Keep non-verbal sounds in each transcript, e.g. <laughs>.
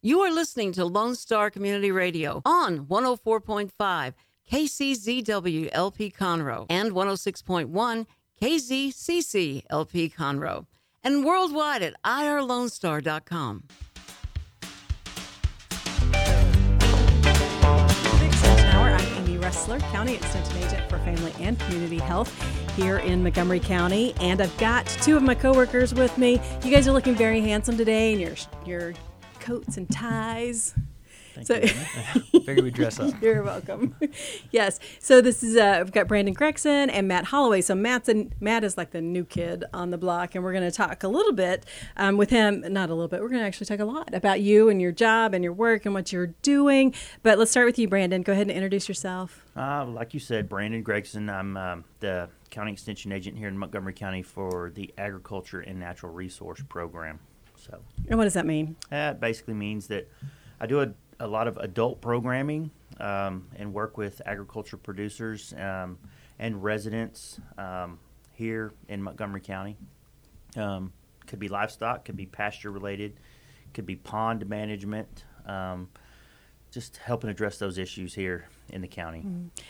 You are listening to Lone Star Community Radio on 104.5 KCZW LP Conroe and 106.1 KZCC LP Conroe and worldwide at irlonestar.com. Ressler, County Extension Agent for Family and Community Health here in Montgomery County, and I've got two of my coworkers with me. You guys are looking very handsome today in your your coats and ties. Thank So- you. <laughs> Figure we dress up. You're welcome. <laughs> yes. So this is uh, we've got Brandon Gregson and Matt Holloway. So Matt's a, Matt is like the new kid on the block, and we're going to talk a little bit um, with him. Not a little bit. We're going to actually talk a lot about you and your job and your work and what you're doing. But let's start with you, Brandon. Go ahead and introduce yourself. Uh, like you said, Brandon Gregson. I'm um, the county extension agent here in Montgomery County for the Agriculture and Natural Resource Program. So And what does that mean? that basically means that I do a, a lot of adult programming um, and work with agriculture producers um, and residents um, here in Montgomery County. Um, could be livestock, could be pasture related, could be pond management. Um, just helping address those issues here in the county.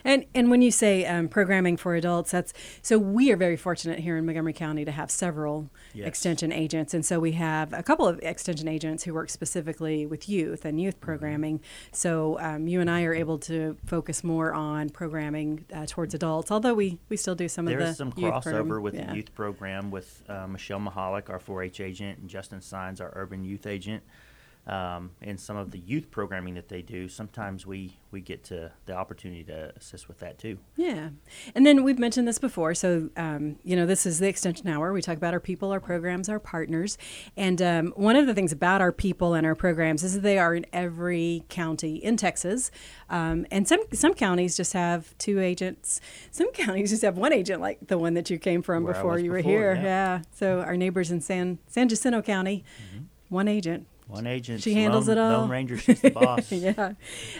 And and when you say um, programming for adults, that's so we are very fortunate here in Montgomery County to have several Yes. extension agents, and so we have a couple of extension agents who work specifically with youth and Mm-hmm. youth programming. So um, you and I are able to focus more on programming uh, towards adults, although we we still do some There of the is some youth crossover program. with Yeah. the youth program with uh, Michelle Mahalik, our 4-H agent, and Justin Signs, our urban youth agent. Um, and some of the youth programming that they do, sometimes we, we get to the opportunity to assist with that too. Yeah. And then we've mentioned this before. So, um, you know, this is the Extension Hour. We talk about our people, our programs, our partners. And um, one of the things about our people and our programs is that they are in every county in Texas. Um, and some, some counties just have two agents. Some <laughs> counties just have one agent, like the one that you came from Where before you were before, here. yeah. Yeah. So, our neighbors in San, San Jacinto County, one agent. One agent, She handles Lone, it all. Lone Ranger, she's the <laughs> boss. yeah.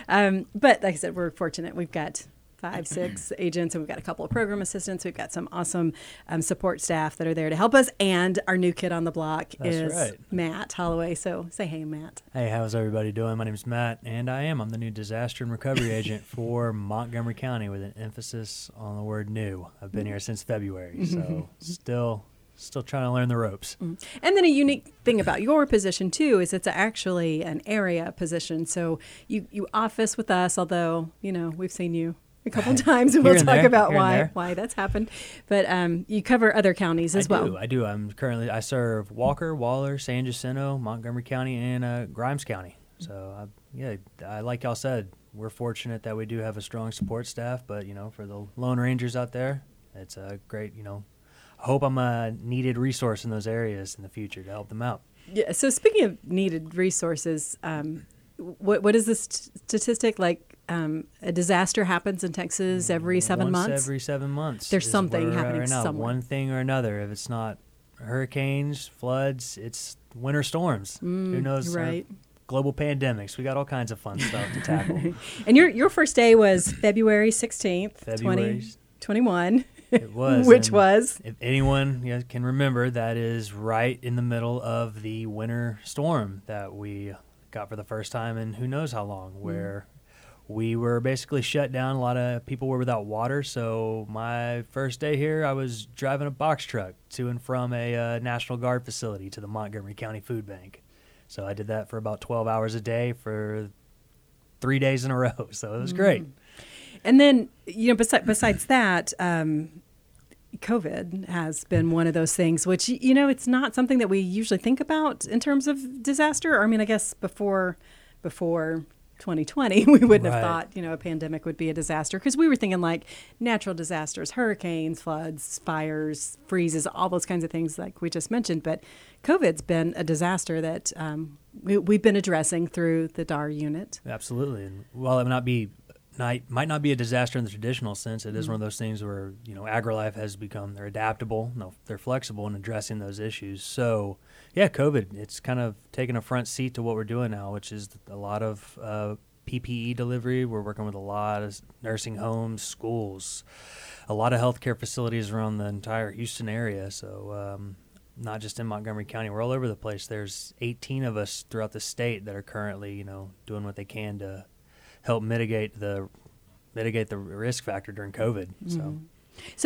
Um, but like I said, we're fortunate. We've got five, <clears throat> six agents, and we've got a couple of program assistants. We've got some awesome um, support staff that are there to help us. And our new kid on the block That's is right. Matt Holloway. So say hey, Matt. Hey, how's everybody doing? My name is Matt, and I am. I'm the new disaster and recovery agent <laughs> for Montgomery County with an emphasis on the word new. I've been here since February, so <laughs> still still trying to learn the ropes. And then a unique thing about your position too is it's actually an area position. So you you office with us, although you know we've seen you. A couple <laughs> times, and Here we'll and talk there, about here why why that's happened. But um, you cover other counties as I well. do. I do. I'm currently I serve Walker, Waller, San Jacinto, Montgomery County, and uh, Grimes County. So I, yeah, I, like y'all said, we're fortunate that we do have a strong support staff. But you know, for the Lone Rangers out there, it's a great. You know, hope I'm a needed resource in those areas in the future to help them out. Yeah. So speaking of needed resources, um, what what is the st- statistic like? Um, a disaster happens in Texas every seven Once months. every seven months. There's something where we're at happening right now. somewhere. One thing or another. If it's not hurricanes, floods, it's winter storms. Who knows? uh, Mm, right. global pandemics. We got all kinds of fun stuff to tackle. <laughs> and your your first day was February sixteenth, February. twenty twenty one. It <laughs> was. Which and was If anyone can remember, that is right in the middle of the winter storm that we got for the first time in who knows how long, Mm. where we were basically shut down. A lot of people were without water. So my first day here, I was driving a box truck to and from a uh, National Guard facility to the Montgomery County Food Bank. So I did that for about 12 hours a day for three days in a row. <laughs> So it was great. And then, you know, besides, besides that, um, COVID has been one of those things which, you know, it's not something that we usually think about in terms of disaster. I mean, I guess before before 2020, <laughs> we wouldn't have thought, you know, a pandemic would be a disaster because we were thinking like natural disasters, hurricanes, floods, fires, freezes, all those kinds of things like we just mentioned. But COVID's been a disaster that um, we, we've been addressing through the DAR unit. Absolutely. And while it might not be not, might not be a disaster in the traditional sense, it is one of those things where, you know, AgriLife has become they're adaptable, no, they're flexible in addressing those issues. So yeah, COVID, it's kind of taken a front seat to what we're doing now, which is a lot of uh, PPE delivery. We're working with a lot of nursing homes, schools, a lot of healthcare facilities around the entire Houston area. So um, not just in Montgomery County, we're all over the place. There's 18 of us throughout the state that are currently, you know, doing what they can to help mitigate the mitigate the risk factor during COVID. Mm-hmm. So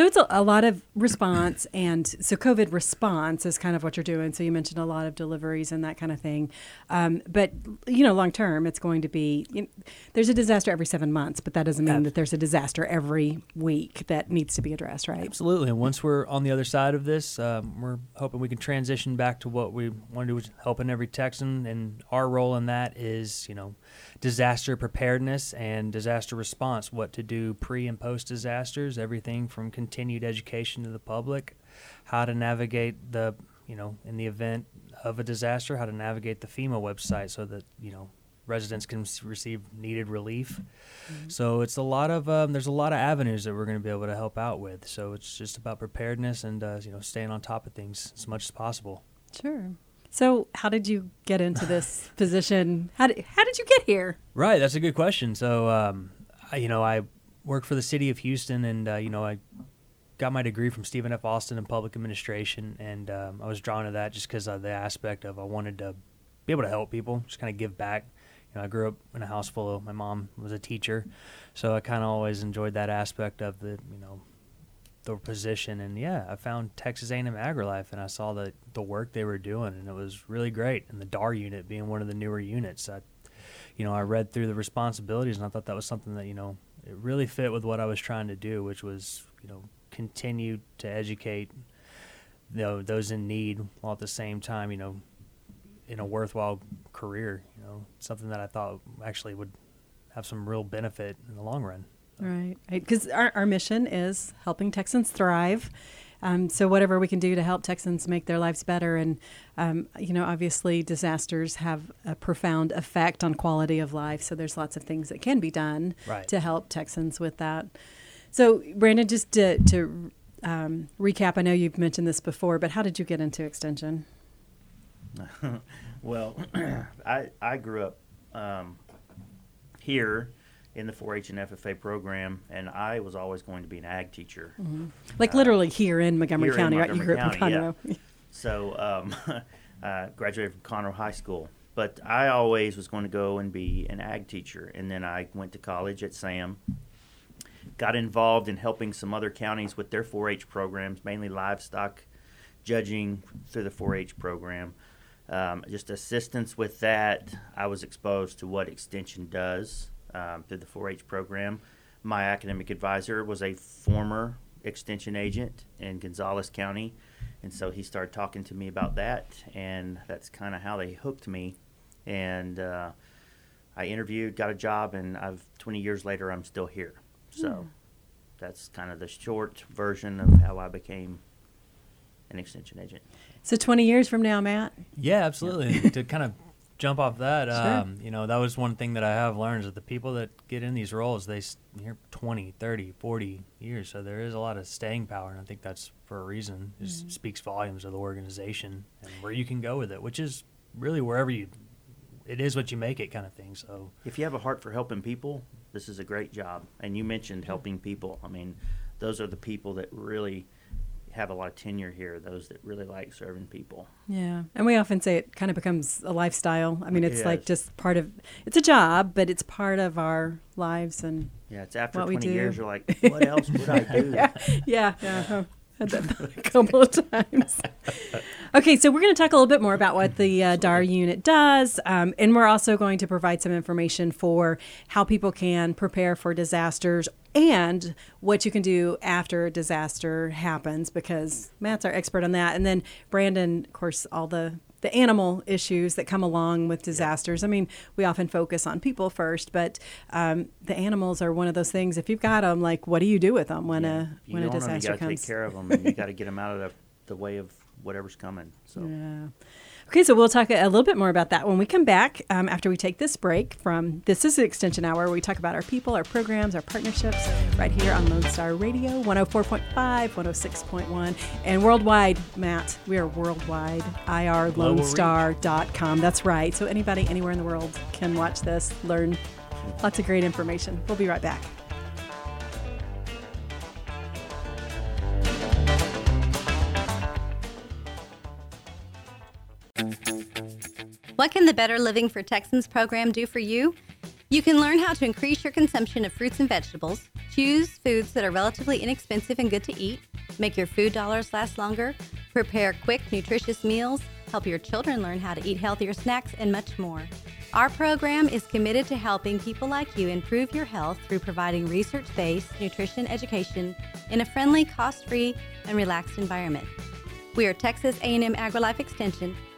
it's a, a, lot of response, and so COVID response is kind of what you're doing. So you mentioned a lot of deliveries and that kind of thing, um, but you know, long term, it's going to be you know, there's a disaster every seven months, but that doesn't mean that there's a disaster every week that needs to be addressed, right? Absolutely. And once we're on the other side of this, um, we're hoping we can transition back to what we want to do, helping every Texan, and our role in that is, you know disaster preparedness and disaster response, what to do pre and post disasters, everything from continued education to the public, how to navigate the, you know, in the event of a disaster, how to navigate the FEMA website so that, you know, residents can receive needed relief. Mm-hmm. So it's a lot of um, there's a lot of avenues that we're going to be able to help out with. So it's just about preparedness and uh, you know staying on top of things as much as possible. Sure. So, how did you get into this <laughs> position? How did, how did you get here? Right, that's a good question. So, um, I, you know, I work for the city of Houston, and uh, you know, I got my degree from Stephen F. Austin in public administration, and um, I was drawn to that just because of the aspect of I wanted to be able to help people, just kind of give back. You know, I grew up in a house full of my mom was a teacher, so I kind of always enjoyed that aspect of the you know the position and yeah i found texas a&m agrilife and i saw the, the work they were doing and it was really great and the dar unit being one of the newer units i you know i read through the responsibilities and i thought that was something that you know it really fit with what i was trying to do which was you know continue to educate you know those in need while at the same time you know in a worthwhile career you know something that i thought actually would have some real benefit in the long run Right, because our, our mission is helping Texans thrive. Um, so whatever we can do to help Texans make their lives better, and um, you know, obviously disasters have a profound effect on quality of life. So there's lots of things that can be done right. to help Texans with that. So Brandon, just to, to um, recap, I know you've mentioned this before, but how did you get into extension? <laughs> well, <clears throat> I I grew up um, here in the 4-H and FFA program, and I was always going to be an ag teacher. Mm-hmm. Like uh, literally here in Montgomery here County, in Montgomery right? You grew County, up in Conroe. Yeah. <laughs> so um, <laughs> uh, graduated from Conroe High School, but I always was going to go and be an ag teacher, and then I went to college at SAM. Got involved in helping some other counties with their 4-H programs, mainly livestock judging through the 4-H program. Um, just assistance with that, I was exposed to what extension does um, through the 4-H program. My academic advisor was a former extension agent in Gonzales County, and so he started talking to me about that, and that's kind of how they hooked me. And uh, I interviewed, got a job, and I've 20 years later, I'm still here. So mm. that's kind of the short version of how I became an extension agent. So 20 years from now, Matt? Yeah, absolutely. Yeah. to kind of jump off that, sure. um, you know, that was one thing that I have learned is that the people that get in these roles, they here 20, 30, 40 years. So there is a lot of staying power. And I think that's for a reason. It mm-hmm. speaks volumes of the organization and where you can go with it, which is really wherever you, it is what you make it kind of thing. So if you have a heart for helping people, this is a great job. And you mentioned helping people. I mean, those are the people that really – have a lot of tenure here, those that really like serving people. Yeah. And we often say it kind of becomes a lifestyle. I mean, it's it like just part of it's a job, but it's part of our lives and Yeah, it's after 20 years you're like, <laughs> what else would I do? <laughs> yeah. Yeah. yeah. Had that a couple of times. okay, so we're going to talk a little bit more about what the uh, DAR unit does, um, and we're also going to provide some information for how people can prepare for disasters and what you can do after a disaster happens because Matt's our expert on that. And then Brandon, of course, all the the animal issues that come along with disasters. I mean, we often focus on people first, but um, the animals are one of those things. If you've got them, like, what do you do with them when yeah. a when a disaster them, you gotta comes? Take care of them, and you <laughs> got to get them out of the, the way of whatever's coming. So. Yeah. Okay, so we'll talk a little bit more about that when we come back um, after we take this break from This is Extension Hour. We talk about our people, our programs, our partnerships right here on Lone Star Radio 104.5, 106.1, and worldwide, Matt. We are worldwide, irlonestar.com. That's right. So anybody anywhere in the world can watch this, learn lots of great information. We'll be right back. What can the Better Living for Texans program do for you? You can learn how to increase your consumption of fruits and vegetables, choose foods that are relatively inexpensive and good to eat, make your food dollars last longer, prepare quick, nutritious meals, help your children learn how to eat healthier snacks, and much more. Our program is committed to helping people like you improve your health through providing research-based nutrition education in a friendly, cost-free, and relaxed environment. We are Texas A&M AgriLife Extension,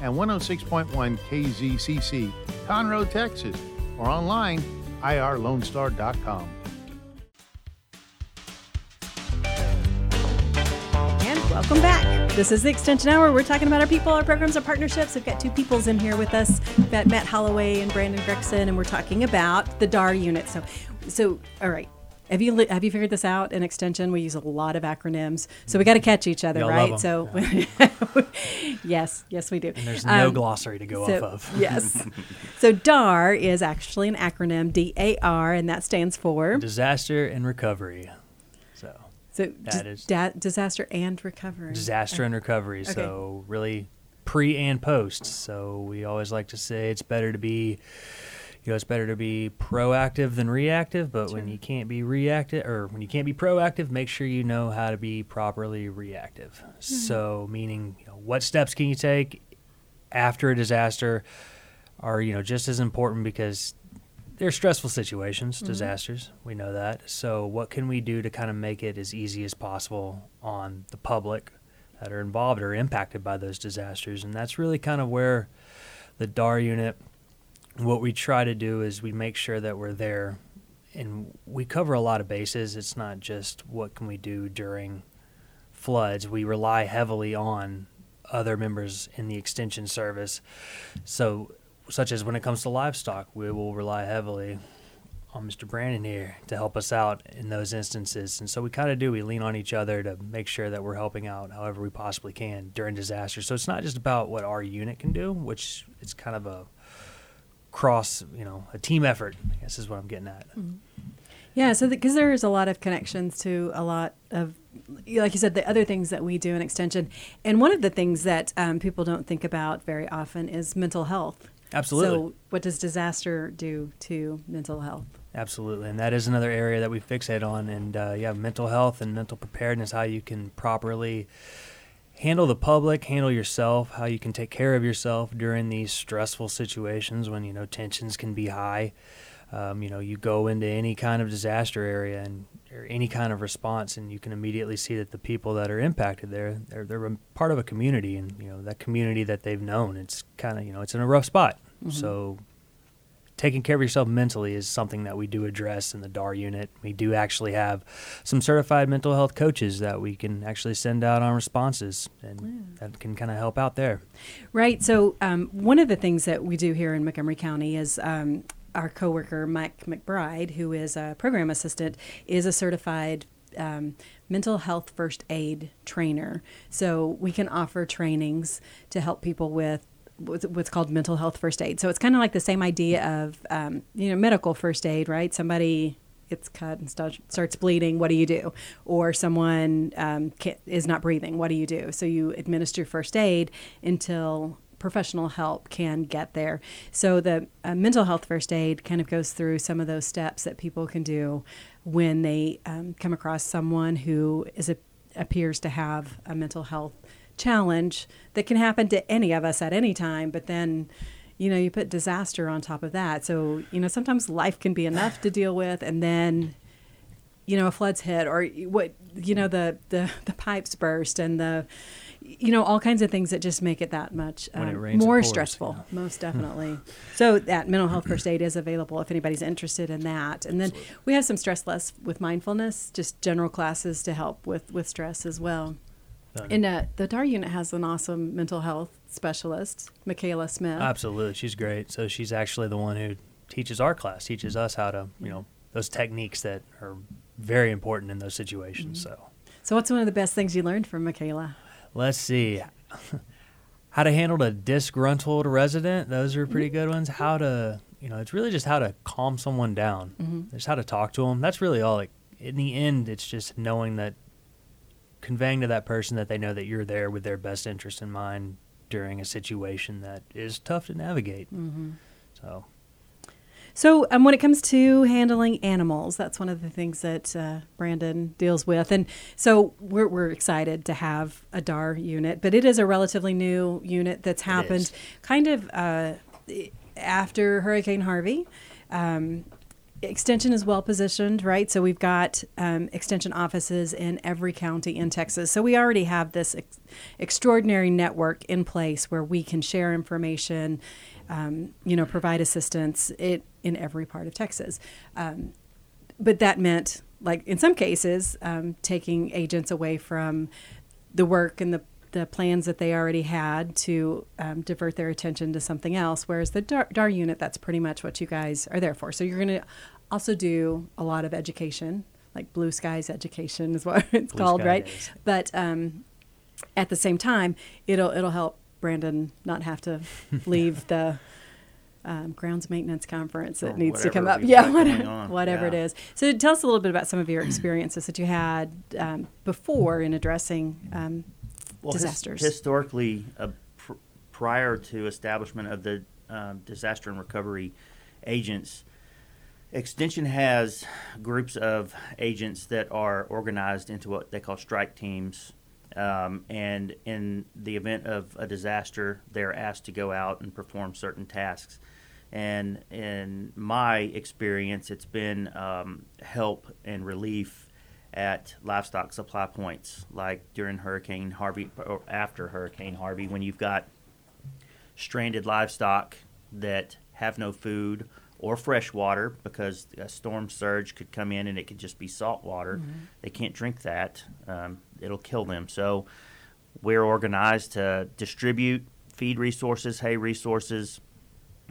and 106.1 KZCC, Conroe, Texas, or online irlonestar.com. And welcome back. This is the Extension Hour. We're talking about our people, our programs, our partnerships. We've got two peoples in here with us. Matt Holloway and Brandon Gregson, and we're talking about the DAR unit. So, so all right. Have you li- have you figured this out? In Extension, we use a lot of acronyms, so we got to catch each other, Y'all right? So, <laughs> yes, yes, we do. And there's no Um, glossary to go so- off of. <laughs> yes. So DAR is actually an acronym, D A R, and that stands for Disaster and recovery. So so that dis- is- da- disaster and recovery. disaster and recovery. Okay. So really pre and post. So we always like to say it's better to be you know, it's better to be proactive than reactive, but when you can't be reactive or when you can't be proactive, make sure you know how to be properly reactive. Mm-hmm. So meaning, you know, what steps can you take after a disaster are, you know, just as important because they're stressful situations, mm-hmm. disasters. We know that. So, what can we do to kind of make it as easy as possible on the public that are involved or impacted by those disasters? And that's really kind of where the DAR unit, what we try to do is we make sure that we're there and we cover a lot of bases. It's not just what can we do during floods. We rely heavily on other members in the extension service. So, such as when it comes to livestock, we will rely heavily on Mr. Brandon here to help us out in those instances. And so we kind of do. We lean on each other to make sure that we're helping out however we possibly can during disasters. So it's not just about what our unit can do, which it's kind of a cross, you know, a team effort. I guess is what I'm getting at. Yeah, so because there's a lot of connections to a lot of, like you said, the other things that we do in Extension. And one of the things that um, people don't think about very often is mental health. Absolutely. So, what does disaster do to mental health? Absolutely, and that is another area that we fixate on. And uh, yeah, mental health and mental preparedness, how you can properly handle the public, handle yourself, how you can take care of yourself during these stressful situations when you know tensions can be high. Um, you know, you go into any kind of disaster area and or any kind of response, and you can immediately see that the people that are impacted there, they're they're part of a community, and you know that community that they've known. It's kind of you know it's in a rough spot. So taking care of yourself mentally is something that we do address in the DAR unit. We do actually have some certified mental health coaches that we can actually send out on responses, and that can kind of help out there. Right. So um, one of the things that we do here in Montgomery County is um, our coworker Mike McBride, who is a program assistant, is a certified um, mental health first aid trainer. So we can offer trainings to help people with what's called mental health first aid. So it's kind of like the same idea of um, you know medical first aid, right? Somebody gets cut and start, starts bleeding. What do you do? Or someone um, is not breathing. What do you do? So you administer first aid until professional help can get there. So the uh, mental health first aid kind of goes through some of those steps that people can do when they um, come across someone who is a, appears to have a mental health challenge that can happen to any of us at any time, but then you know you put disaster on top of that. So you know sometimes life can be enough to deal with, and then you know a flood's hit or what you know the the, the pipes burst and the you know all kinds of things that just make it that much When it um, more pours, stressful yeah. most hmm. definitely. So that mental health first aid is available if anybody's interested in that. And then we have some stress less with mindfulness just general classes to help with with stress as well Done. and uh, the DAR unit has an awesome mental health specialist, Michaela Smith. Absolutely, she's great. So she's actually the one who teaches our class, teaches us how to, you know, those techniques that are very important in those situations. Mm-hmm. So So, what's one of the best things you learned from Michaela? let's see. <laughs> how to handle a disgruntled resident. Those are pretty good ones. How to, you know, it's really just how to calm someone down. Mm-hmm. Just how to talk to them. That's really all. Like in the end, it's just knowing that, conveying to that person that they know that you're there with their best interest in mind during a situation that is tough to navigate. Mm-hmm. So So, um, when it comes to handling animals, that's one of the things that uh, Brandon deals with. And so we're, we're excited to have a DAR unit, but it is a relatively new unit that's happened kind of uh, after Hurricane Harvey. Um, Extension is well positioned, right? So we've got um, extension offices in every county in Texas. So we already have this ex- extraordinary network in place where we can share information, um, you know, provide assistance it, in every part of Texas. Um, but that meant, like in some cases, um, taking agents away from the work and the the plans that they already had to um, divert their attention to something else. Whereas the DAR, DAR unit, that's pretty much what you guys are there for. So you're going to also do a lot of education, like Blue Skies education is what <laughs> it's Blue called, right? Days. But um, at the same time, it'll it'll help Brandon not have to leave the um, grounds maintenance conference that Or needs to come up. Yeah, whatever, whatever Yeah. is. So tell us a little bit about some of your experiences that you had um, before in addressing um, Well, his- historically, uh, pr- prior to establishment of the um, disaster and recovery agents, Extension has groups of agents that are organized into what they call strike teams. Um, and in the event of a disaster, they're asked to go out and perform certain tasks. And in my experience, it's been um, help and relief at livestock supply points, like during Hurricane Harvey or after Hurricane Harvey, when you've got stranded livestock that have no food or fresh water because a storm surge could come in and it could just be salt water. They can't drink that, um, it'll kill them. So we're organized to distribute feed resources, hay resources,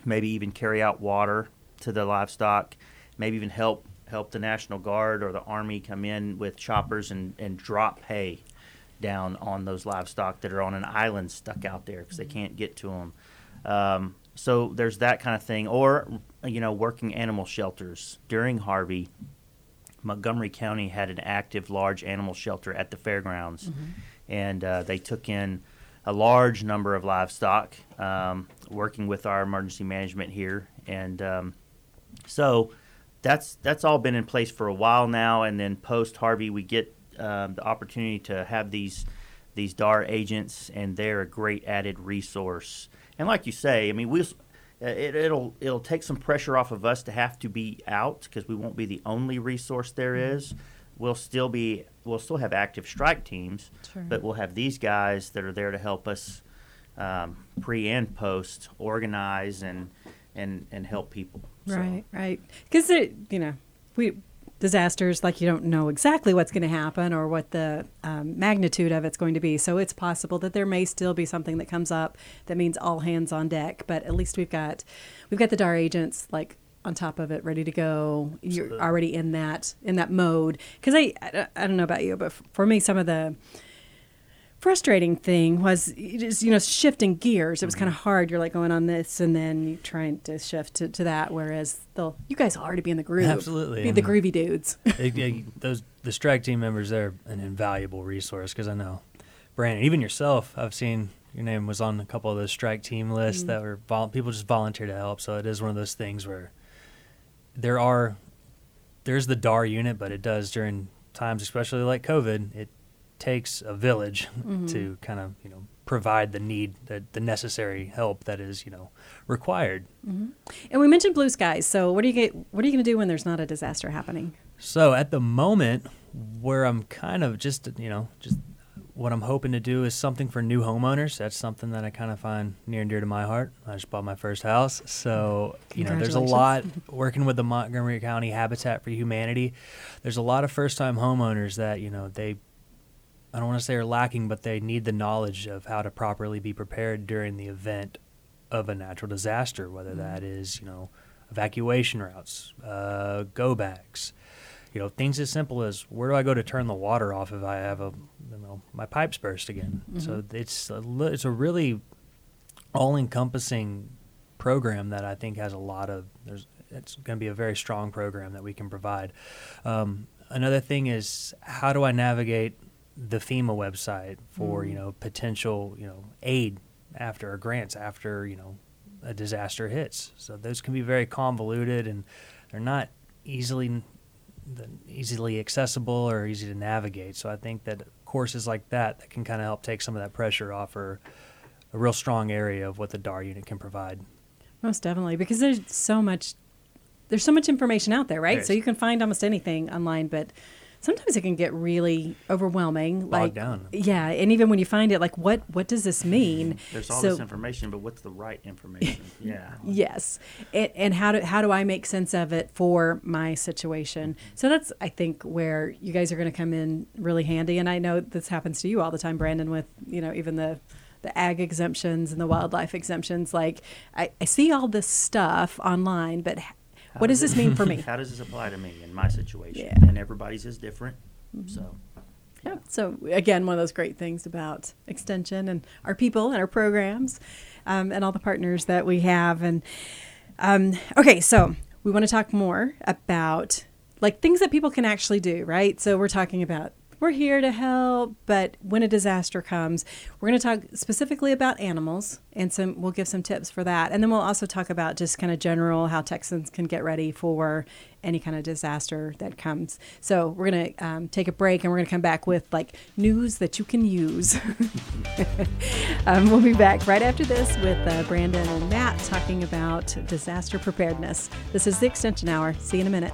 maybe even carry out water to the livestock, maybe even help help the National Guard or the Army come in with choppers and, and drop hay down on those livestock that are on an island stuck out there because they can't get to them. Um, so there's that kind of thing, or you know, working animal shelters during Harvey. Montgomery County had an active large animal shelter at the fairgrounds, and uh, they took in a large number of livestock, um, working with our emergency management here, and um, so that's that's all been in place for a while now. And then post Harvey, we get um, the opportunity to have these these DAR agents, and they're a great added resource. And like you say, I mean, we it, it'll it'll take some pressure off of us to have to be out because we won't be the only resource there is. We'll still be we'll still have active strike teams, Sure. but we'll have these guys that are there to help us um, pre and post organize and and and help people. So- Right, right. Because you know, we disasters like you don't know exactly what's going to happen or what the um, magnitude of it's going to be. So it's possible that there may still be something that comes up that means all hands on deck. But at least we've got we've got the DAR agents like on top of it, ready to go. You're already in that in that mode. Because I, I I don't know about you, but for me, some of the frustrating thing was just you know shifting gears. It was kind of mm-hmm. hard. You're like oh, going on this and then you trying to shift to, to that whereas they'll you guys already be in the groove. Absolutely, be and- the groovy dudes. <laughs> it, it- those the strike team members they're an invaluable resource because I know Brandon, even yourself, I've seen your name was on a couple of those strike team lists mm. that were vol- people just volunteer to help. So it is one of those things where there are there's the DAR unit, but it does during times, especially like COVID, it takes a village mm-hmm. to kind of you know provide the need that the necessary help that is you know required. Mm-hmm. and we mentioned blue skies so what are you get, what are you going to do when there's not a disaster happening So at the moment, where I'm kind of just you know just what I'm hoping to do is something for new homeowners. That's something that I kind of find near and dear to my heart. I just bought my first house, so you know there's a lot <laughs> working with the Montgomery County Habitat for Humanity. There's a lot of first-time homeowners that you know they. I don't want to say are lacking, but they need the knowledge of how to properly be prepared during the event of a natural disaster, whether that is, you know, evacuation routes, uh, go bags. You know, things as simple as where do I go to turn the water off if I have a, you know, my pipes burst again. So it's a, it's a really all-encompassing program that I think has a lot of. There's it's going to be a very strong program that we can provide. Um, another thing is how do I navigate the FEMA website for you mm. know potential you know aid after or grants after you know a disaster hits. So those can be very convoluted and they're not easily easily accessible or easy to navigate. So I think that courses like that that can kind of help take some of that pressure off or a real strong area of what the DAR unit can provide. Most definitely, because there's so much, there's so much information out there, right? So you can find almost anything online, but sometimes it can get really overwhelming. like, down. yeah, and even when you find it, like, what what does this mean? <laughs> There's all So- this information, but what's the right information? <laughs> yeah. Yes, and, and how do how do I make sense of it for my situation? Mm-hmm. So that's I think where you guys are going to come in really handy. And I know this happens to you all the time, Brandon, with you know even the the ag exemptions and the wildlife exemptions. Like I, I see all this stuff online, but h- what does this mean <laughs> for me? How does this apply to me in my situation? Yeah. And everybody's is different. So, Yeah. So again, one of those great things about extension and our people and our programs, um, and all the partners that we have. And um, okay, so we want to talk more about like things that people can actually do, right? So we're talking about we're here to help, but when a disaster comes, we're going to talk specifically about animals, and some we'll give some tips for that, and then we'll also talk about just kind of general how Texans can get ready for any kind of disaster that comes. So we're going to um, take a break, and we're going to come back with like news that you can use. <laughs> um, we'll be back right after this with uh, Brandon and Matt talking about disaster preparedness. This is the Extension Hour. See you in a minute.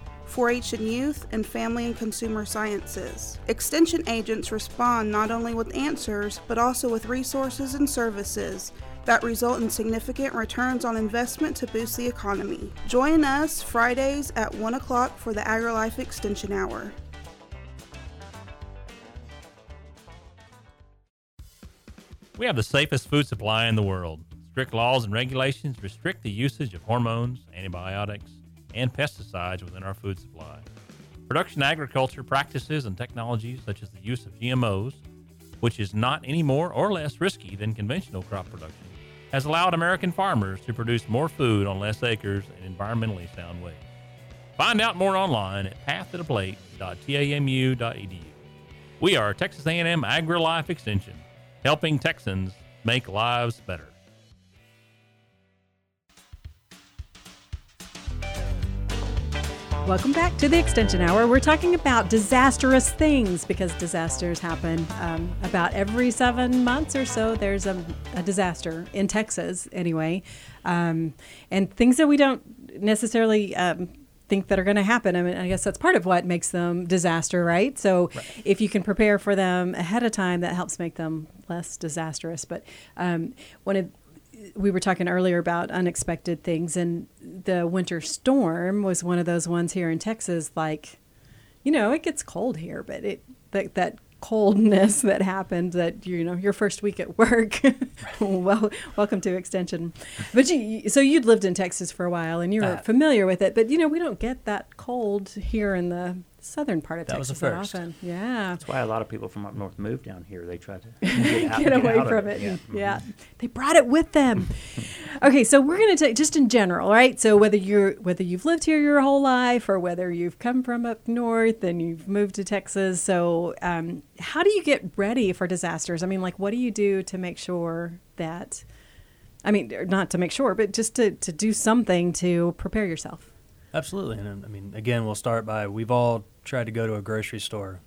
4 H and youth, and family and consumer sciences. Extension agents respond not only with answers, but also with resources and services that result in significant returns on investment to boost the economy. Join us Fridays at 1 o'clock for the AgriLife Extension Hour. We have the safest food supply in the world. Strict laws and regulations restrict the usage of hormones, antibiotics, and pesticides within our food supply. Production agriculture practices and technologies such as the use of GMOs, which is not any more or less risky than conventional crop production, has allowed American farmers to produce more food on less acres in environmentally sound ways. Find out more online at pathtotheplate.tamu.edu. We are Texas A&M AgriLife Extension, helping Texans make lives better. Welcome back to the Extension Hour. We're talking about disastrous things because disasters happen um, about every seven months or so. There's a, a disaster in Texas, anyway, um, and things that we don't necessarily. Um, think that are going to happen. I mean, I guess that's part of what makes them disaster, right? So, if you can prepare for them ahead of time, that helps make them less disastrous. But um, one of we were talking earlier about unexpected things, and the winter storm was one of those ones here in Texas. Like, you know, it gets cold here, but it that that coldness <laughs> that happened that you know your first week at work <laughs> well welcome to extension but you so you'd lived in texas for a while and you were Uh, familiar with it but you know we don't get that cold here in the southern part of That was a texas that first. often yeah that's why a lot of people from up north move down here. They try to <laughs> get, out, get away out of from it. Yeah. and- Mhm. Yeah. They brought it with them. <laughs> okay, so we're going to take just in general, right? So whether you're whether you've lived here your whole life or whether you've come from up north and you've moved to Texas, so um, how do you get ready for disasters? I mean, like, what do you do to make sure that? I mean, not to make sure, but just to, to do something to prepare yourself. Absolutely. And I mean, again, we'll start by we've all tried to go to a grocery store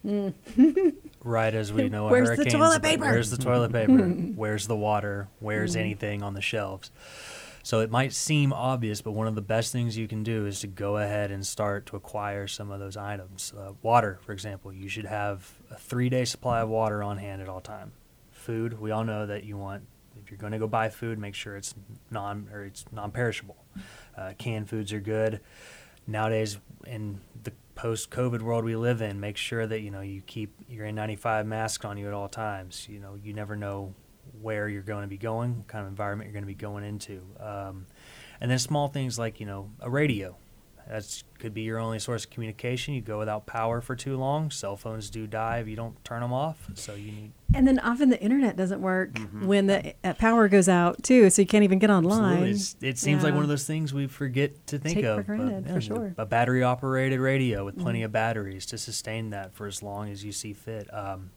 right as we know a Where's the toilet paper? Where's the toilet paper? <laughs> where's the water? Where's anything on the shelves? So it might seem obvious, but one of the best things you can do is to go ahead and start to acquire some of those items. Uh, water, for example, you should have a three-day supply of water on hand at all time. Food, we all know that you want. If you're going to go buy food, make sure it's non or it's non-perishable. Uh, canned foods are good. Nowadays, in the post-COVID world we live in, make sure that you know you keep your N95 mask on you at all times. You know, you never know where you're going to be going, what kind of environment you're going to be going into, um, and then small things like you know a radio. That could be your only source of communication. You go without power for too long. Cell phones do die if you don't turn them off. So you need And then often the internet doesn't work Mm-hmm. when the uh, power goes out too, so you can't even get online. Absolutely. It seems like one of those things we forget to think Take for of. but, granted, for sure. Mm-hmm. A battery operated radio with plenty of batteries to sustain that for as long as you see fit. Um,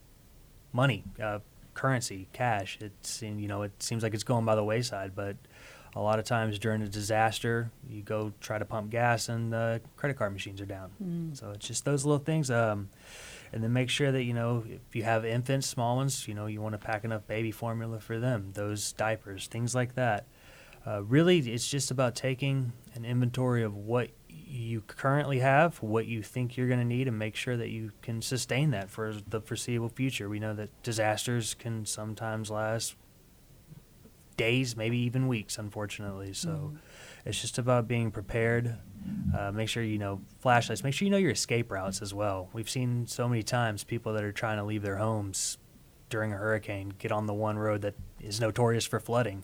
money, uh, currency, cash. It's you know it seems like it's going by the wayside, but a lot of times during a disaster, you go try to pump gas and the credit card machines are down. Mm. So it's just those little things. Um, and then make sure that you know if you have infants, small ones, you know you want to pack enough baby formula for them, those diapers, things like that. Uh, really, it's just about taking an inventory of what you currently have, what you think you're going to need, and make sure that you can sustain that for the foreseeable future. We know that disasters can sometimes last days, maybe even weeks, unfortunately. So it's just about being prepared. Uh, make sure you know flashlights. Make sure you know your escape routes as well. We've seen so many times people that are trying to leave their homes during a hurricane get on the one road that is notorious for flooding.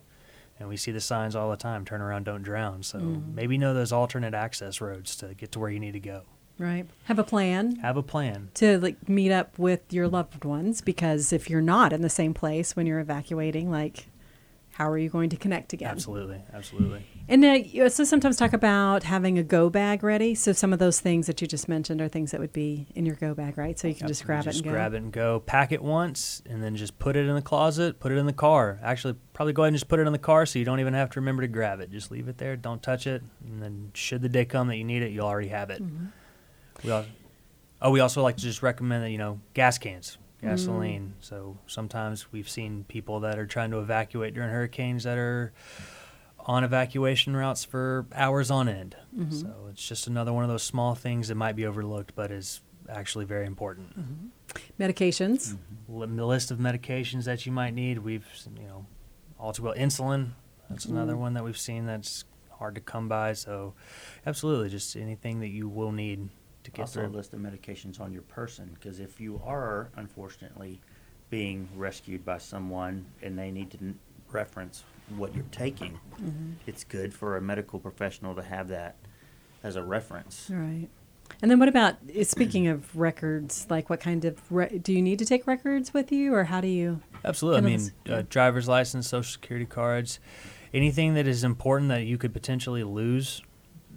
And we see the signs all the time turn around, don't drown. So maybe know those alternate access roads to get to where you need to go. right. Have a plan Have a plan. to like meet up with your loved ones because if you're not in the same place when you're evacuating, like how are you going to connect again? Absolutely. Absolutely. And uh, you also sometimes talk about having a go bag ready. So some of those things that you just mentioned are things that would be in your go bag, right? So you can just grab just it and go. grab it and go. Pack it once, and then just put it in the closet. Put it in the car. Actually, probably go ahead and just put it in the car, so you don't even have to remember to grab it. Just leave it there. Don't touch it, and then should the day come that you need it, you'll already have it. Mm-hmm. We al- oh, we also like to just recommend that you know gas cans, Mm. gasoline. So sometimes we've seen people that are trying to evacuate during hurricanes that are on evacuation routes for hours on end. Mm-hmm. So it's just another one of those small things that might be overlooked, but is actually very important. Medications. Li- The list of medications that you might need, we've you know, all too well insulin. That's another one that we've seen that's hard to come by. So, absolutely, just anything that you will need to get Also, a through. list of medications on your person because if you are unfortunately being rescued by someone and they need to n- reference what you're taking, it's good for a medical professional to have that as a reference. Right. And then what about speaking of records? Like, what kind of re- do you need to take records with you, or how do you? Absolutely. I mean, uh, driver's license, social security cards, anything that is important that you could potentially lose.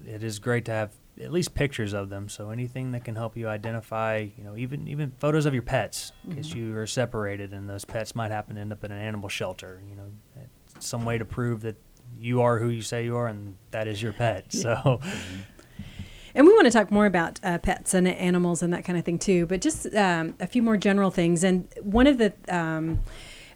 It is great to have at least pictures of them. So anything that can help you identify, you know, even even photos of your pets, in case Mm-hmm. you are separated and those pets might happen to end up in an animal shelter. You know, some way to prove that you are who you say you are and that is your pet. So <laughs> And we want to talk more about uh, pets and animals and that kind of thing too. But just um, a few more general things. And one of the um,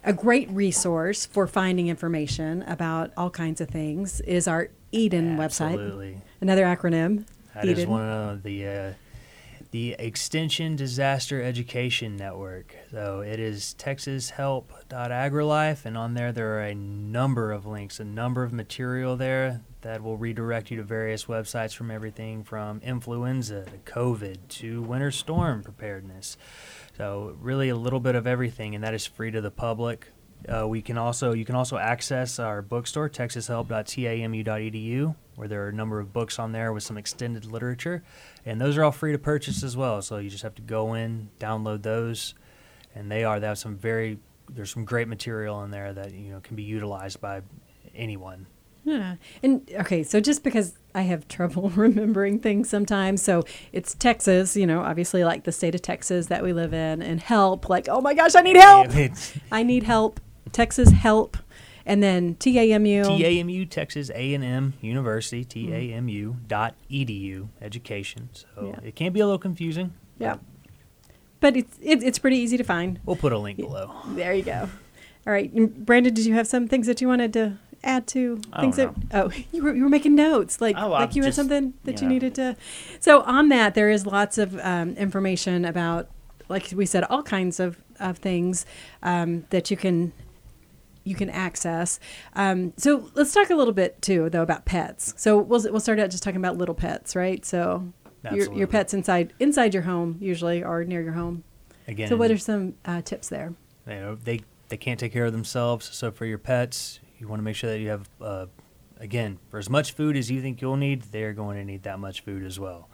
a great resource for finding information about all kinds of things is our Eden website. absolutely. Another acronym. That is one of the uh, the Extension Disaster Education Network. So it is texashelp.agrilife, and on there there are a number of links, a number of material there that will redirect you to various websites from everything from influenza to COVID to winter storm preparedness. So really a little bit of everything, and that is free to the public. Uh, we can also you can also access our bookstore texashelp.tamu.edu where there are a number of books on there with some extended literature and those are all free to purchase as well so you just have to go in download those and they are they have some very there's some great material in there that you know can be utilized by anyone Yeah. And okay, so just because I have trouble <laughs> remembering things sometimes, so it's Texas, you know, obviously like the state of Texas that we live in, and help, like, oh my gosh, I need help. <laughs> I need help. Texas help. And then TAMU. TAMU Texas A&M University TAMU dot edu education so Yeah. it can be a little confusing Yeah. but it's it, it's pretty easy to find. We'll put a link below. There you go. All right, Brandon, did you have some things that you wanted to add to things that? Oh, <laughs> you were you were making notes, like Oh, like I'm you had something that you, you know. needed to. So on that, there is lots of um, information about, like we said, all kinds of of things um, that you can you can access. Um, so let's talk a little bit too, though, about pets. So we'll we'll start out just talking about little pets, right? So your Absolutely. your pets inside inside your home usually or near your home. Again, So what are some uh, tips there? you know they they can't take care of themselves so for your pets you want to make sure that you have uh, again for as much food as you think you'll need they're going to need that much food as well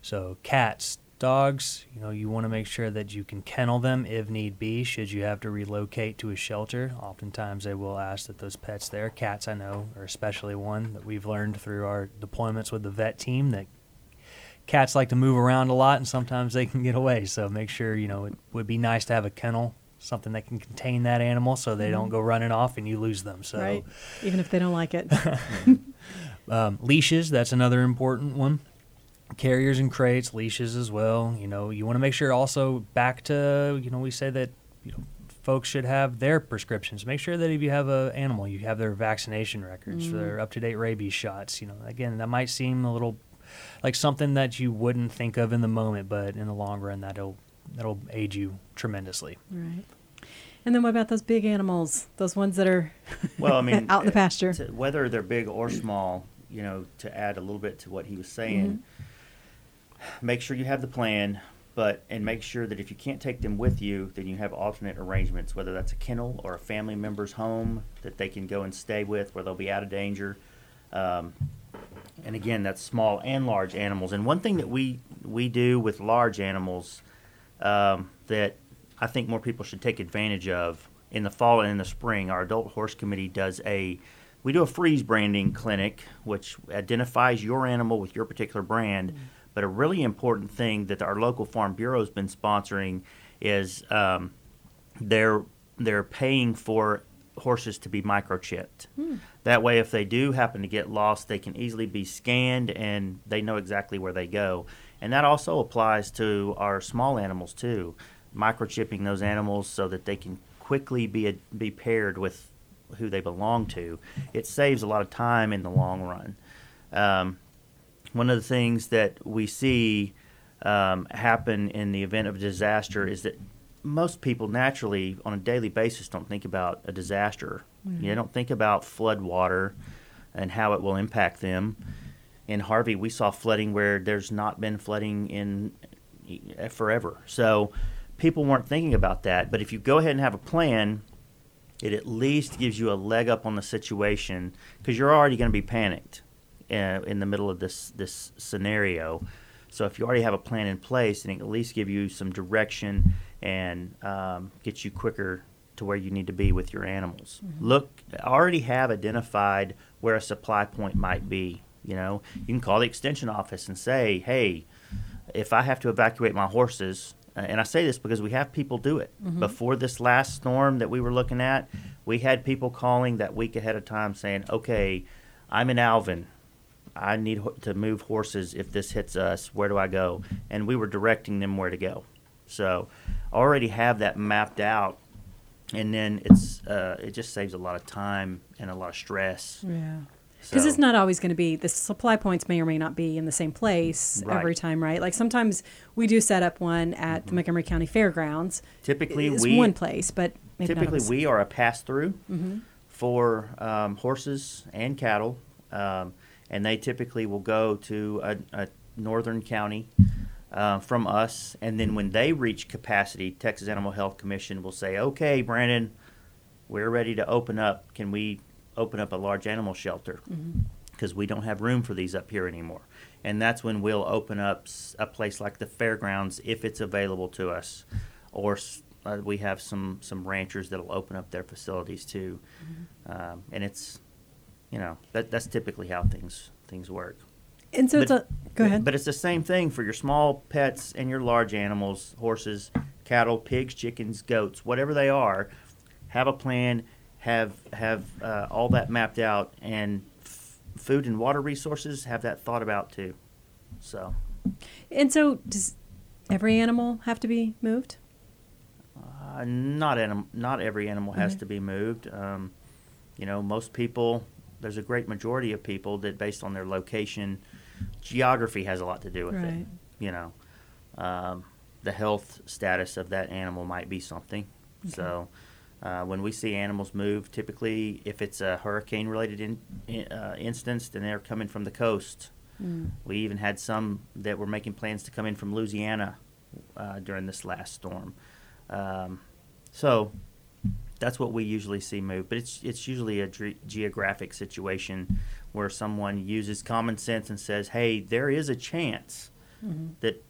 so cats dogs you know you want to make sure that you can kennel them if need be should you have to relocate to a shelter. Oftentimes they will ask that those pets there cats i know are especially one that we've learned through our deployments with the vet team that cats like to move around a lot and sometimes they can get away. So make sure you know it would be nice to have a kennel something that can contain that animal so they don't go running off and you lose them. So right? Even if they don't like it. <laughs> um, leashes that's another important one carriers and crates leashes as well you know you want to make sure also back to you know we say that you know folks should have their prescriptions make sure that if you have an animal you have their vaccination records for their up-to-date rabies shots you know again that might seem a little like something that you wouldn't think of in the moment but in the long run that'll that'll aid you tremendously right. And then what about those big animals? Those ones that are Well, I mean, <laughs> out in the pasture. to- whether they're big or small, you know, to add a little bit to what he was saying, mm-hmm. Make sure you have the plan, but and make sure that if you can't take them with you, then you have alternate arrangements, whether that's a kennel or a family member's home that they can go and stay with, where they'll be out of danger. Um, and again, that's small and large animals. And one thing that we we do with large animals um, that I think more people should take advantage of in the fall and in the spring. Our adult horse committee does a we do a freeze branding clinic, which identifies your animal with your particular brand. But a really important thing that our local farm bureau has been sponsoring is um, they're they're paying for horses to be microchipped. That way, if they do happen to get lost, they can easily be scanned and they know exactly where they go. And that also applies to our small animals too, microchipping those animals so that they can quickly be be paired with who they belong to. It saves a lot of time in the long run. Um, one of the things that we see um, happen in the event of a disaster is that most people naturally, on a daily basis, don't think about a disaster. You don't think about flood water and how it will impact them. In Harvey, we saw flooding where there's not been flooding in eh, forever. So people weren't thinking about that. But if you go ahead and have a plan, it at least gives you a leg up on the situation because you're already going to be panicked uh, in the middle of this this scenario. So if you already have a plan in place, then it can at least give you some direction and um, get you quicker to where you need to be with your animals. Look, already have identified where a supply point might be. You know, you can call the extension office and say, "Hey, if I have to evacuate my horses, uh, and I say this because we have people do it. Before this last storm that we were looking at, we had people calling that week ahead of time saying, "Okay, I'm in Alvin. I need to move horses if this hits us. Where do I go?" And we were directing them where to go. So, already have that mapped out, and then it's uh, it just saves a lot of time and a lot of stress. Yeah. Because So- it's not always going to be the supply points may or may not be in the same place Right. every time, right? Like sometimes we do set up one at the Montgomery County Fairgrounds. Typically, it's we one place, but maybe typically we are a pass through for um, horses and cattle, um, and they typically will go to a, a northern county uh, from us, and then when they reach capacity, Texas Animal Health Commission will say, "Okay, Brandon, we're ready to open up. Can we open up a large animal shelter?" Because we don't have room for these up here anymore. And that's when we'll open up a place like the fairgrounds if it's available to us, or uh, we have some some ranchers that'll open up their facilities too. Um, and it's, you know, that that's typically how things things work. and so it's a, go ahead. But it's the same thing for your small pets and your large animals, horses, cattle, pigs, chickens, goats, whatever they are. Have a plan. Have have uh, all that mapped out, and f- food and water resources have that thought about too. So And so, does, every animal have to be moved? Uh, not anim- not every animal has Mm-hmm. to be moved. Um, you know, most people. There's a great majority of people that, based on their location, geography has a lot to do with it. You know, um, the health status of that animal might be something. So, uh, when we see animals move, typically, if it's a hurricane-related in, in, uh, instance, then they're coming from the coast. Mm. We even had some that were making plans to come in from Louisiana uh, during this last storm. Um, so that's what we usually see move, but it's it's usually a dre- geographic situation where someone uses common sense and says, "Hey, there is a chance mm-hmm. that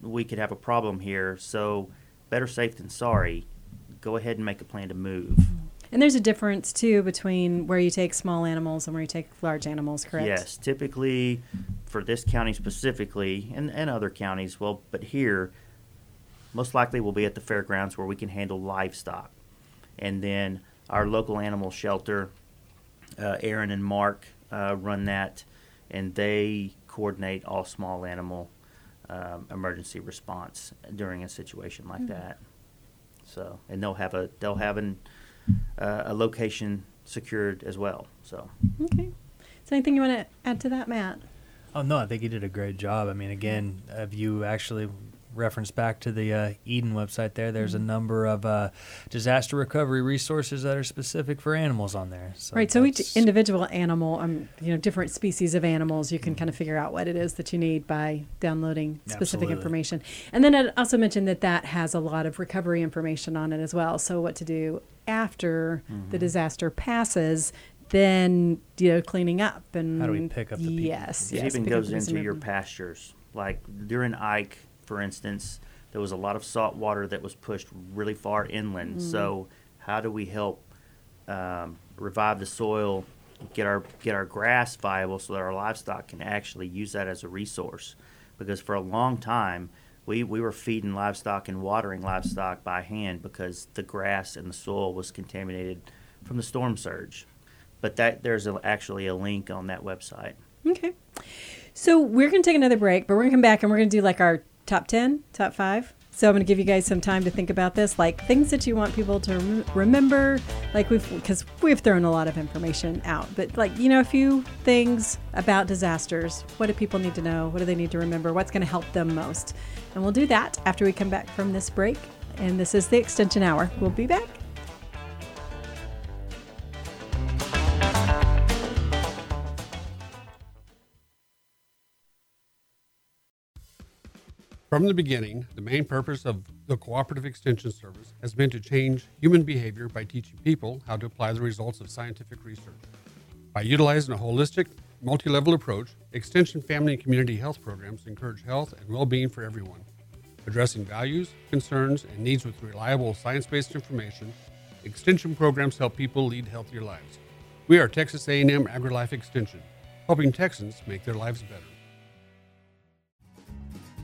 we could have a problem here. So better safe than sorry. Go ahead and make a plan to move." Mm-hmm. And there's a difference too between where you take small animals and where you take large animals, correct? Yes, typically for this county specifically, and, and other counties, well, but here, most likely we'll be at the fairgrounds where we can handle livestock. And then our local animal shelter, uh, Aaron and Mark uh, run that, and they coordinate all small animal um, emergency response during a situation like that. So, and they'll have a they'll have an uh, a location secured as well. So. Okay. Is anything you want to add to that, Matt? Oh no, I think you did a great job. I mean, again, have you actually referenced back to the uh, Eden website? There, there's Mm-hmm. a number of uh, disaster recovery resources that are specific for animals on there. So right. So each individual animal, um, you know, different species of animals, you can kind of figure out what it is that you need by downloading specific Absolutely. information. And then I also mentioned that that has a lot of recovery information on it as well. So what to do after the disaster passes. Then you know, cleaning up and How do we pick up the people? yes, It yes, even goes into your pastures. Like during Ike, for instance, there was a lot of salt water that was pushed really far inland. Mm. So, how do we help um, revive the soil, get our get our grass viable, so that our livestock can actually use that as a resource? Because for a long time, we, we were feeding livestock and watering livestock by hand because the grass and the soil was contaminated from the storm surge. But that there's a, actually a link on that website. Okay. So we're going to take another break, but we're going to come back and we're going to do like our top 10, top five. So I'm going to give you guys some time to think about this, like things that you want people to rem- remember. Like we've, because we've thrown a lot of information out, but like, you know, a few things about disasters. What do people need to know? What do they need to remember? What's going to help them most? And we'll do that after we come back from this break. And this is the Extension Hour. We'll be back. From the beginning, the main purpose of the Cooperative Extension Service has been to change human behavior by teaching people how to apply the results of scientific research. By utilizing a holistic, multi level approach, Extension family and community health programs encourage health and well being for everyone. Addressing values, concerns, and needs with reliable science based information, Extension programs help people lead healthier lives. We are Texas A&M AgriLife Extension, helping Texans make their lives better.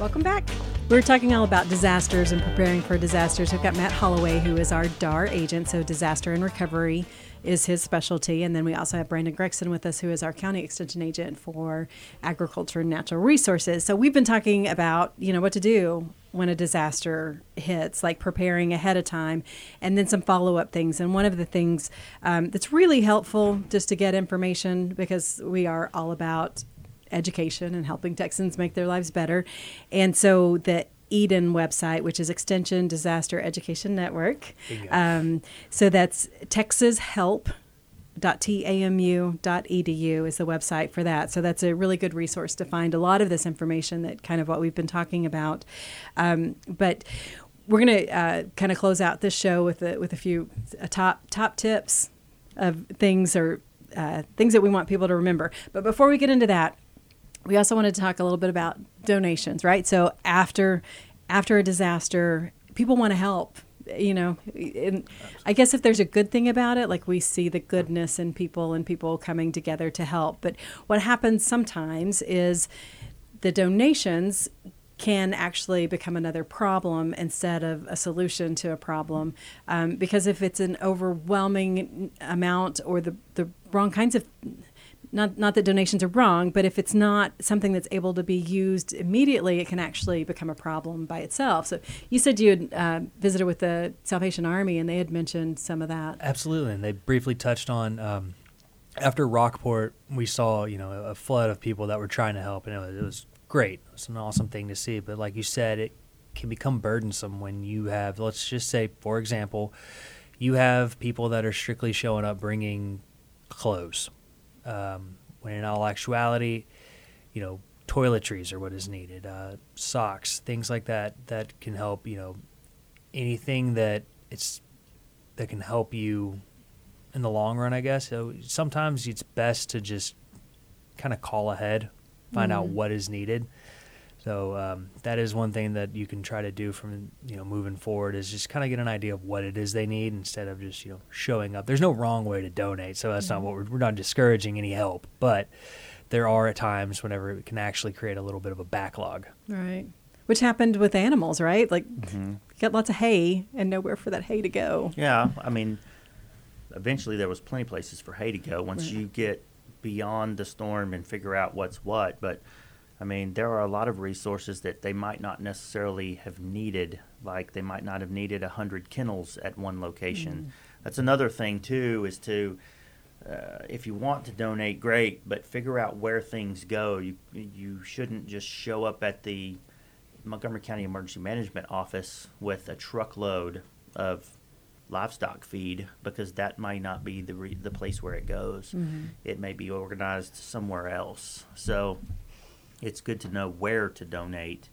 Welcome back. We're talking all about disasters and preparing for disasters. We've got Matt Holloway, who is our DAR agent, so disaster and recovery is his specialty. And then we also have Brandon Gregson with us, who is our county extension agent for agriculture and natural resources. So we've been talking about, you know, what to do when a disaster hits, like preparing ahead of time, and then some follow up things. And one of the things um, that's really helpful just to get information because we are all about education and helping Texans make their lives better. And so the Eden website, which is Extension Disaster Education Network. Um, so that's texashelp.tamu.edu is the website for that. So that's a really good resource to find a lot of this information that kind of what we've been talking about. Um, but we're going to uh, kind of close out this show with a, with a few uh, top top tips of things or uh, things that we want people to remember. But before we get into that, we also wanted to talk a little bit about donations, right? So after after a disaster, people want to help you know, and I guess if there's a good thing about it, like we see the goodness in people and people coming together to help. But what happens sometimes is the donations can actually become another problem instead of a solution to a problem. Um, because if it's an overwhelming amount or the, the wrong kinds of not not that donations are wrong, but if it's not something that's able to be used immediately, it can actually become a problem by itself. So you said you had uh, visited with the Salvation Army, and they had mentioned some of that. Absolutely, and they briefly touched on. Um, after Rockport, we saw you know a flood of people that were trying to help, and it was, it was great. An awesome thing to see. But like you said, it can become burdensome when you have, let's just say, for example, you have people that are strictly showing up bringing clothes um, when in all actuality, you know, toiletries are what is needed, uh, socks, things like that that can help. You know, anything that it's that can help you in the long run, I guess. So sometimes it's best to just kind of call ahead, find out Mhm. what is needed. So um, that is one thing that you can try to do from you know moving forward is just kind of get an idea of what it is they need instead of just you know showing up. There's no wrong way to donate, so that's not what we're, we're not discouraging any help, but there are at times whenever it can actually create a little bit of a backlog. Right. Which happened with animals, right? Like, Mhm. you got lots of hay and nowhere for that hay to go. Yeah, I mean, eventually there was plenty of places for hay to go once Right. you get beyond the storm and figure out what's what. But I mean, there are a lot of resources that they might not necessarily have needed. Like they might not have needed a hundred kennels at one location. That's another thing too, is to uh, if you want to donate, great, but figure out where things go. You you shouldn't just show up at the Montgomery County Emergency Management Office with a truckload of livestock feed because that might not be the re- the place where it goes. It may be organized somewhere else. So it's good to know where to donate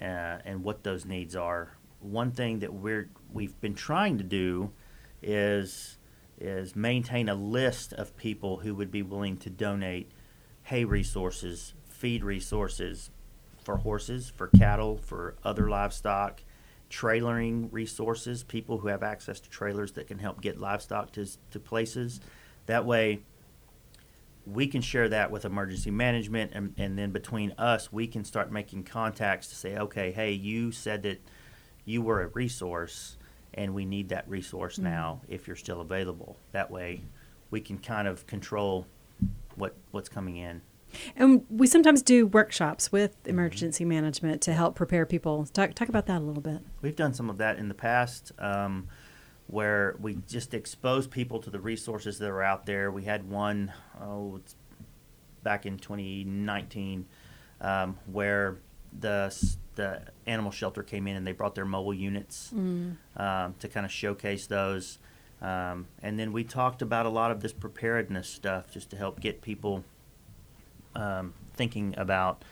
uh, and what those needs are. One thing that we're we've been trying to do is is maintain a list of people who would be willing to donate hay resources, feed resources for horses, for cattle, for other livestock, trailering resources, people who have access to trailers that can help get livestock to, to places. That way, we can share that with emergency management, and, and then between us, we can start making contacts to say, okay, hey, you said that you were a resource, and we need that resource now if you're still available. That way, we can kind of control what what's coming in. And we sometimes do workshops with emergency management to help prepare people. Talk, talk about that a little bit. We've done some of that in the past, um, where we just expose people to the resources that are out there. We had one oh, it's back in 2019, um, where the the animal shelter came in and they brought their mobile units um, to kind of showcase those. Um, and then we talked about a lot of this preparedness stuff just to help get people um, thinking about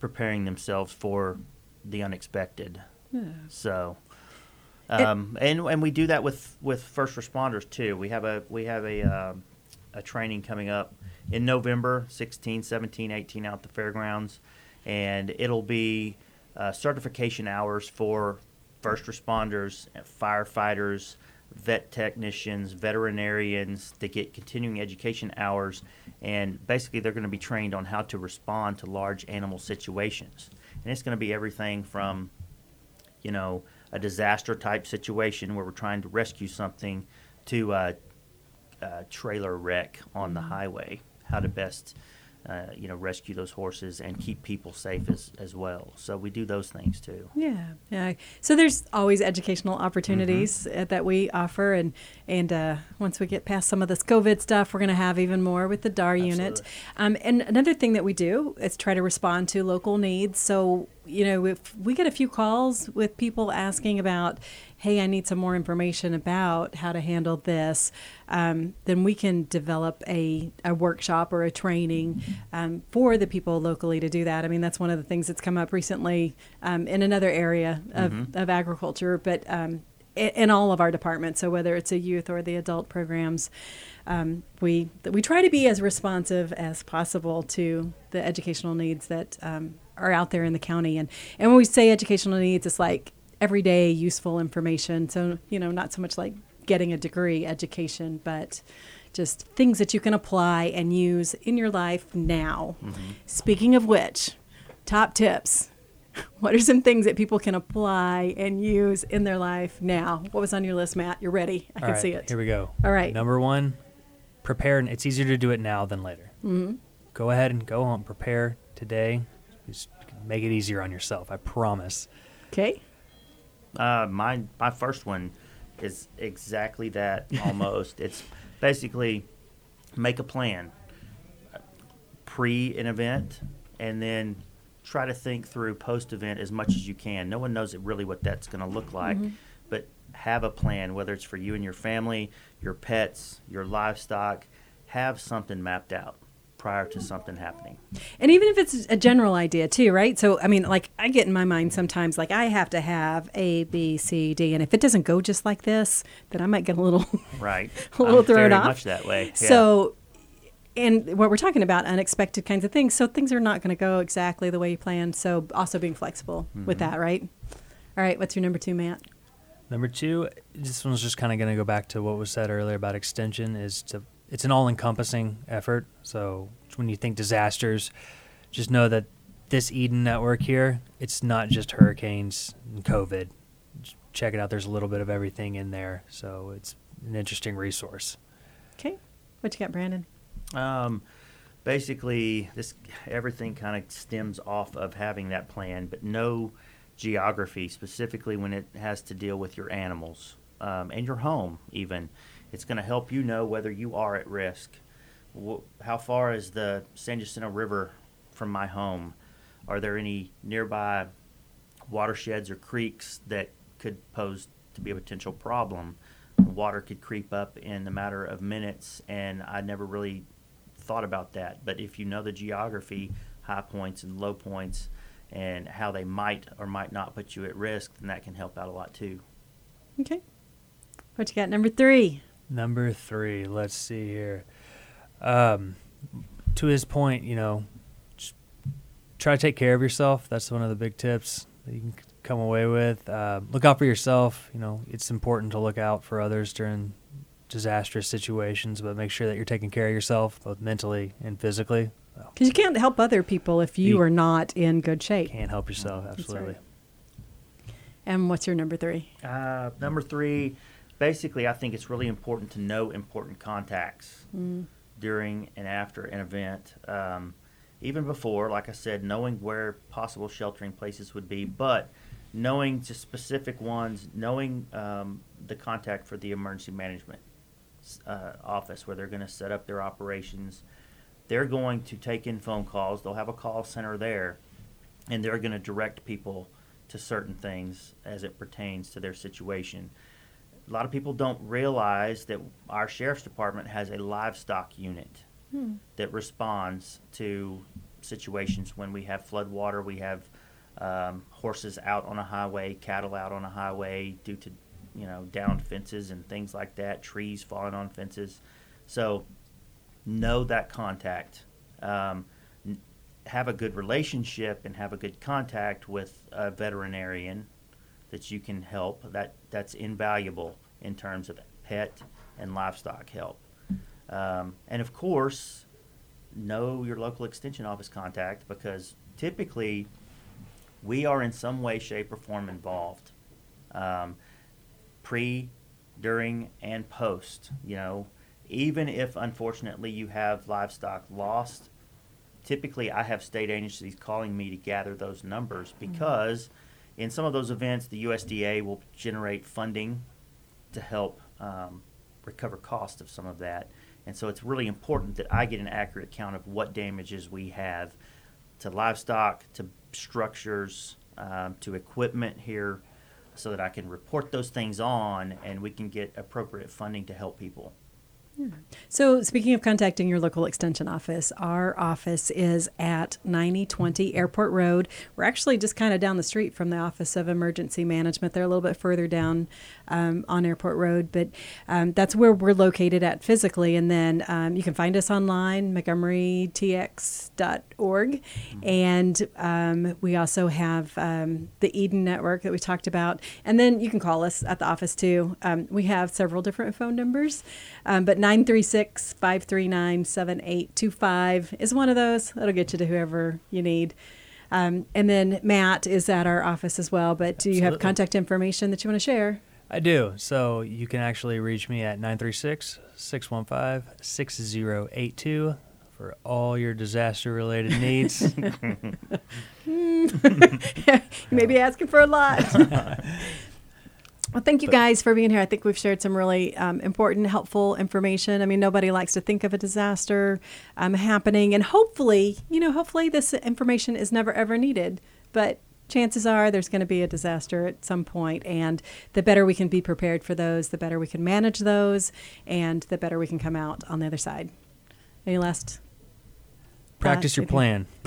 preparing themselves for the unexpected. So, um, and and we do that with with first responders too. We have a we have a um, a training coming up in November 16, 17, 18 out the fairgrounds, and it'll be uh, certification hours for first responders, firefighters, vet technicians, veterinarians to get continuing education hours, and basically they're going to be trained on how to respond to large animal situations, and it's going to be everything from you know, a disaster type situation where we're trying to rescue something to a, a trailer wreck on the mm-hmm. highway. How to best, uh, you know, rescue those horses and keep people safe as, as well. So we do those things too. Yeah, yeah. So there's always educational opportunities Mm-hmm. uh, that we offer, and and uh, once we get past some of this COVID stuff, we're going to have even more with the DAR unit. Um, and another thing that we do is try to respond to local needs. So you know, if we get a few calls with people asking about, hey, I need some more information about how to handle this, um, then we can develop a, a workshop or a training um, for the people locally to do that. I mean, that's one of the things that's come up recently um, in another area of, of agriculture, but um, in all of our departments. So whether it's a youth or the adult programs, um, we we try to be as responsive as possible to the educational needs that um, are out there in the county. And and when we say educational needs, it's like everyday useful information. So, you know, not so much like getting a degree education, but just things that you can apply and use in your life now. Speaking of which, top tips. <laughs> What are some things that people can apply and use in their life now? What was on your list, Matt? You're ready. I All can right, see it. Here we go. All right. Number one, prepare. and It's easier to do it now than later. Mhm. Go ahead and go home. Prepare today. Just make it easier on yourself. I promise. Okay. Uh, my my first one is exactly that <laughs> almost. it's basically make a plan pre an event and then try to think through post event as much as you can. No one knows it really what that's going to look like, Mhm. but have a plan whether it's for you and your family, your pets, your livestock, have something mapped out prior to something happening. And even if it's a general idea too, right? So I mean, like I get in my mind sometimes like I have to have A, B, C, D, and if it doesn't go just like this, then I might get a little Right. <laughs> a little I'm thrown very off. much that way. Yeah. So, and what we're talking about unexpected kinds of things. So things are not going to go exactly the way you planned. So also being flexible with Mhm. that, right? All right. What's your number two, Matt? Number two, this one's just kind of going to go back to what was said earlier about extension. Is to it's an all-encompassing effort. So when you think disasters, just know that this Eden network here, it's not just hurricanes and COVID. Just check it out. There's a little bit of everything in there, so it's an interesting resource. Okay. What you got, Brandon? Um, basically, this everything kind of stems off of having that plan, but no geography specifically when it has to deal with your animals um, and your home. Even it's going to help you know whether you are at risk. How far is the San Jacinto River from my home? Are there any nearby watersheds or creeks that could pose to be a potential problem? Water could creep up in a matter of minutes, and I never really thought about that. But if you know the geography, high points and low points, and how they might or might not put you at risk, then that can help out a lot too. Okay. What you got? Number three. Number three, let's see here. Um, to his point, you know, try to take care of yourself. That's one of the big tips that you can come away with. Uh, look out for yourself. You know, it's important to look out for others during disastrous situations, but make sure that you're taking care of yourself, both mentally and physically. Because you can't help other people if you You are not in good shape. Can't help yourself, absolutely. right. And what's your number three? Uh, number three, basically, I think it's really important to know important contacts Mm. during and after an event. Um, even before, like I said, knowing where possible sheltering places would be, but knowing just specific ones, knowing um, the contact for the emergency management uh, office where they're going to set up their operations. They're going to take in phone calls. They'll have a call center there, and they're going to direct people to certain things as it pertains to their situation. A lot of people don't realize that our sheriff's department has a livestock unit Hmm. that responds to situations when we have flood water, we have um, horses out on a highway, cattle out on a highway due to you know downed fences and things like that, trees falling on fences. So know that contact. Um, have a good relationship and have a good contact with a veterinarian that you can help. That that's invaluable in terms of pet and livestock help. Um, and of course, know your local extension office contact because typically we are in some way, shape, or form involved. Um, pre, during, and post. You know, even if unfortunately you have livestock lost, typically I have state agencies calling me to gather those numbers because in some of those events, the USDA will generate funding to help um, recover cost of some of that. And so it's really important that I get an accurate count of what damages we have to livestock, to structures, um, to equipment here, so that I can report those things on and we can get appropriate funding to help people. So, speaking of contacting your local extension office, our office is at 9020 Airport Road. We're actually just kind of down the street from the Office of Emergency Management. They're a little bit further down um, on Airport Road, but um, that's where we're located at physically. And then um, you can find us online, montgomerytx.org. And um, we also have um, the Eden Network that we talked about. And then you can call us at the office too. Um, we have several different phone numbers, um, but 936 539 7825 is one of those. It'll get you to whoever you need. Um, and then Matt is at our office as well. But do you have contact information that you want to share? I do. So you can actually reach me at 936 615 6082 for all your disaster related needs. <laughs> <laughs> <laughs> you may be asking for a lot. Well, thank you guys for being here. I think we've shared some really um, important, helpful information. I mean, nobody likes to think of a disaster um, happening, and hopefully, you know, hopefully this information is never ever needed. But chances are there's going to be a disaster at some point, and the better we can be prepared for those, the better we can manage those, and the better we can come out on the other side. Any last Practice your plan. <laughs>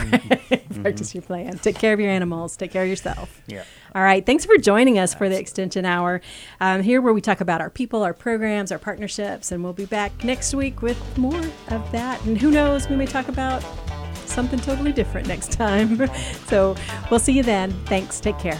practice your plan. Take care of your animals. Take care of yourself. Yeah. All right. Thanks for joining us for the Extension Hour. Um, here, where we talk about our people, our programs, our partnerships, and we'll be back next week with more of that. And who knows, we may talk about something totally different next <laughs> time. so we'll see you then. Thanks. Take care.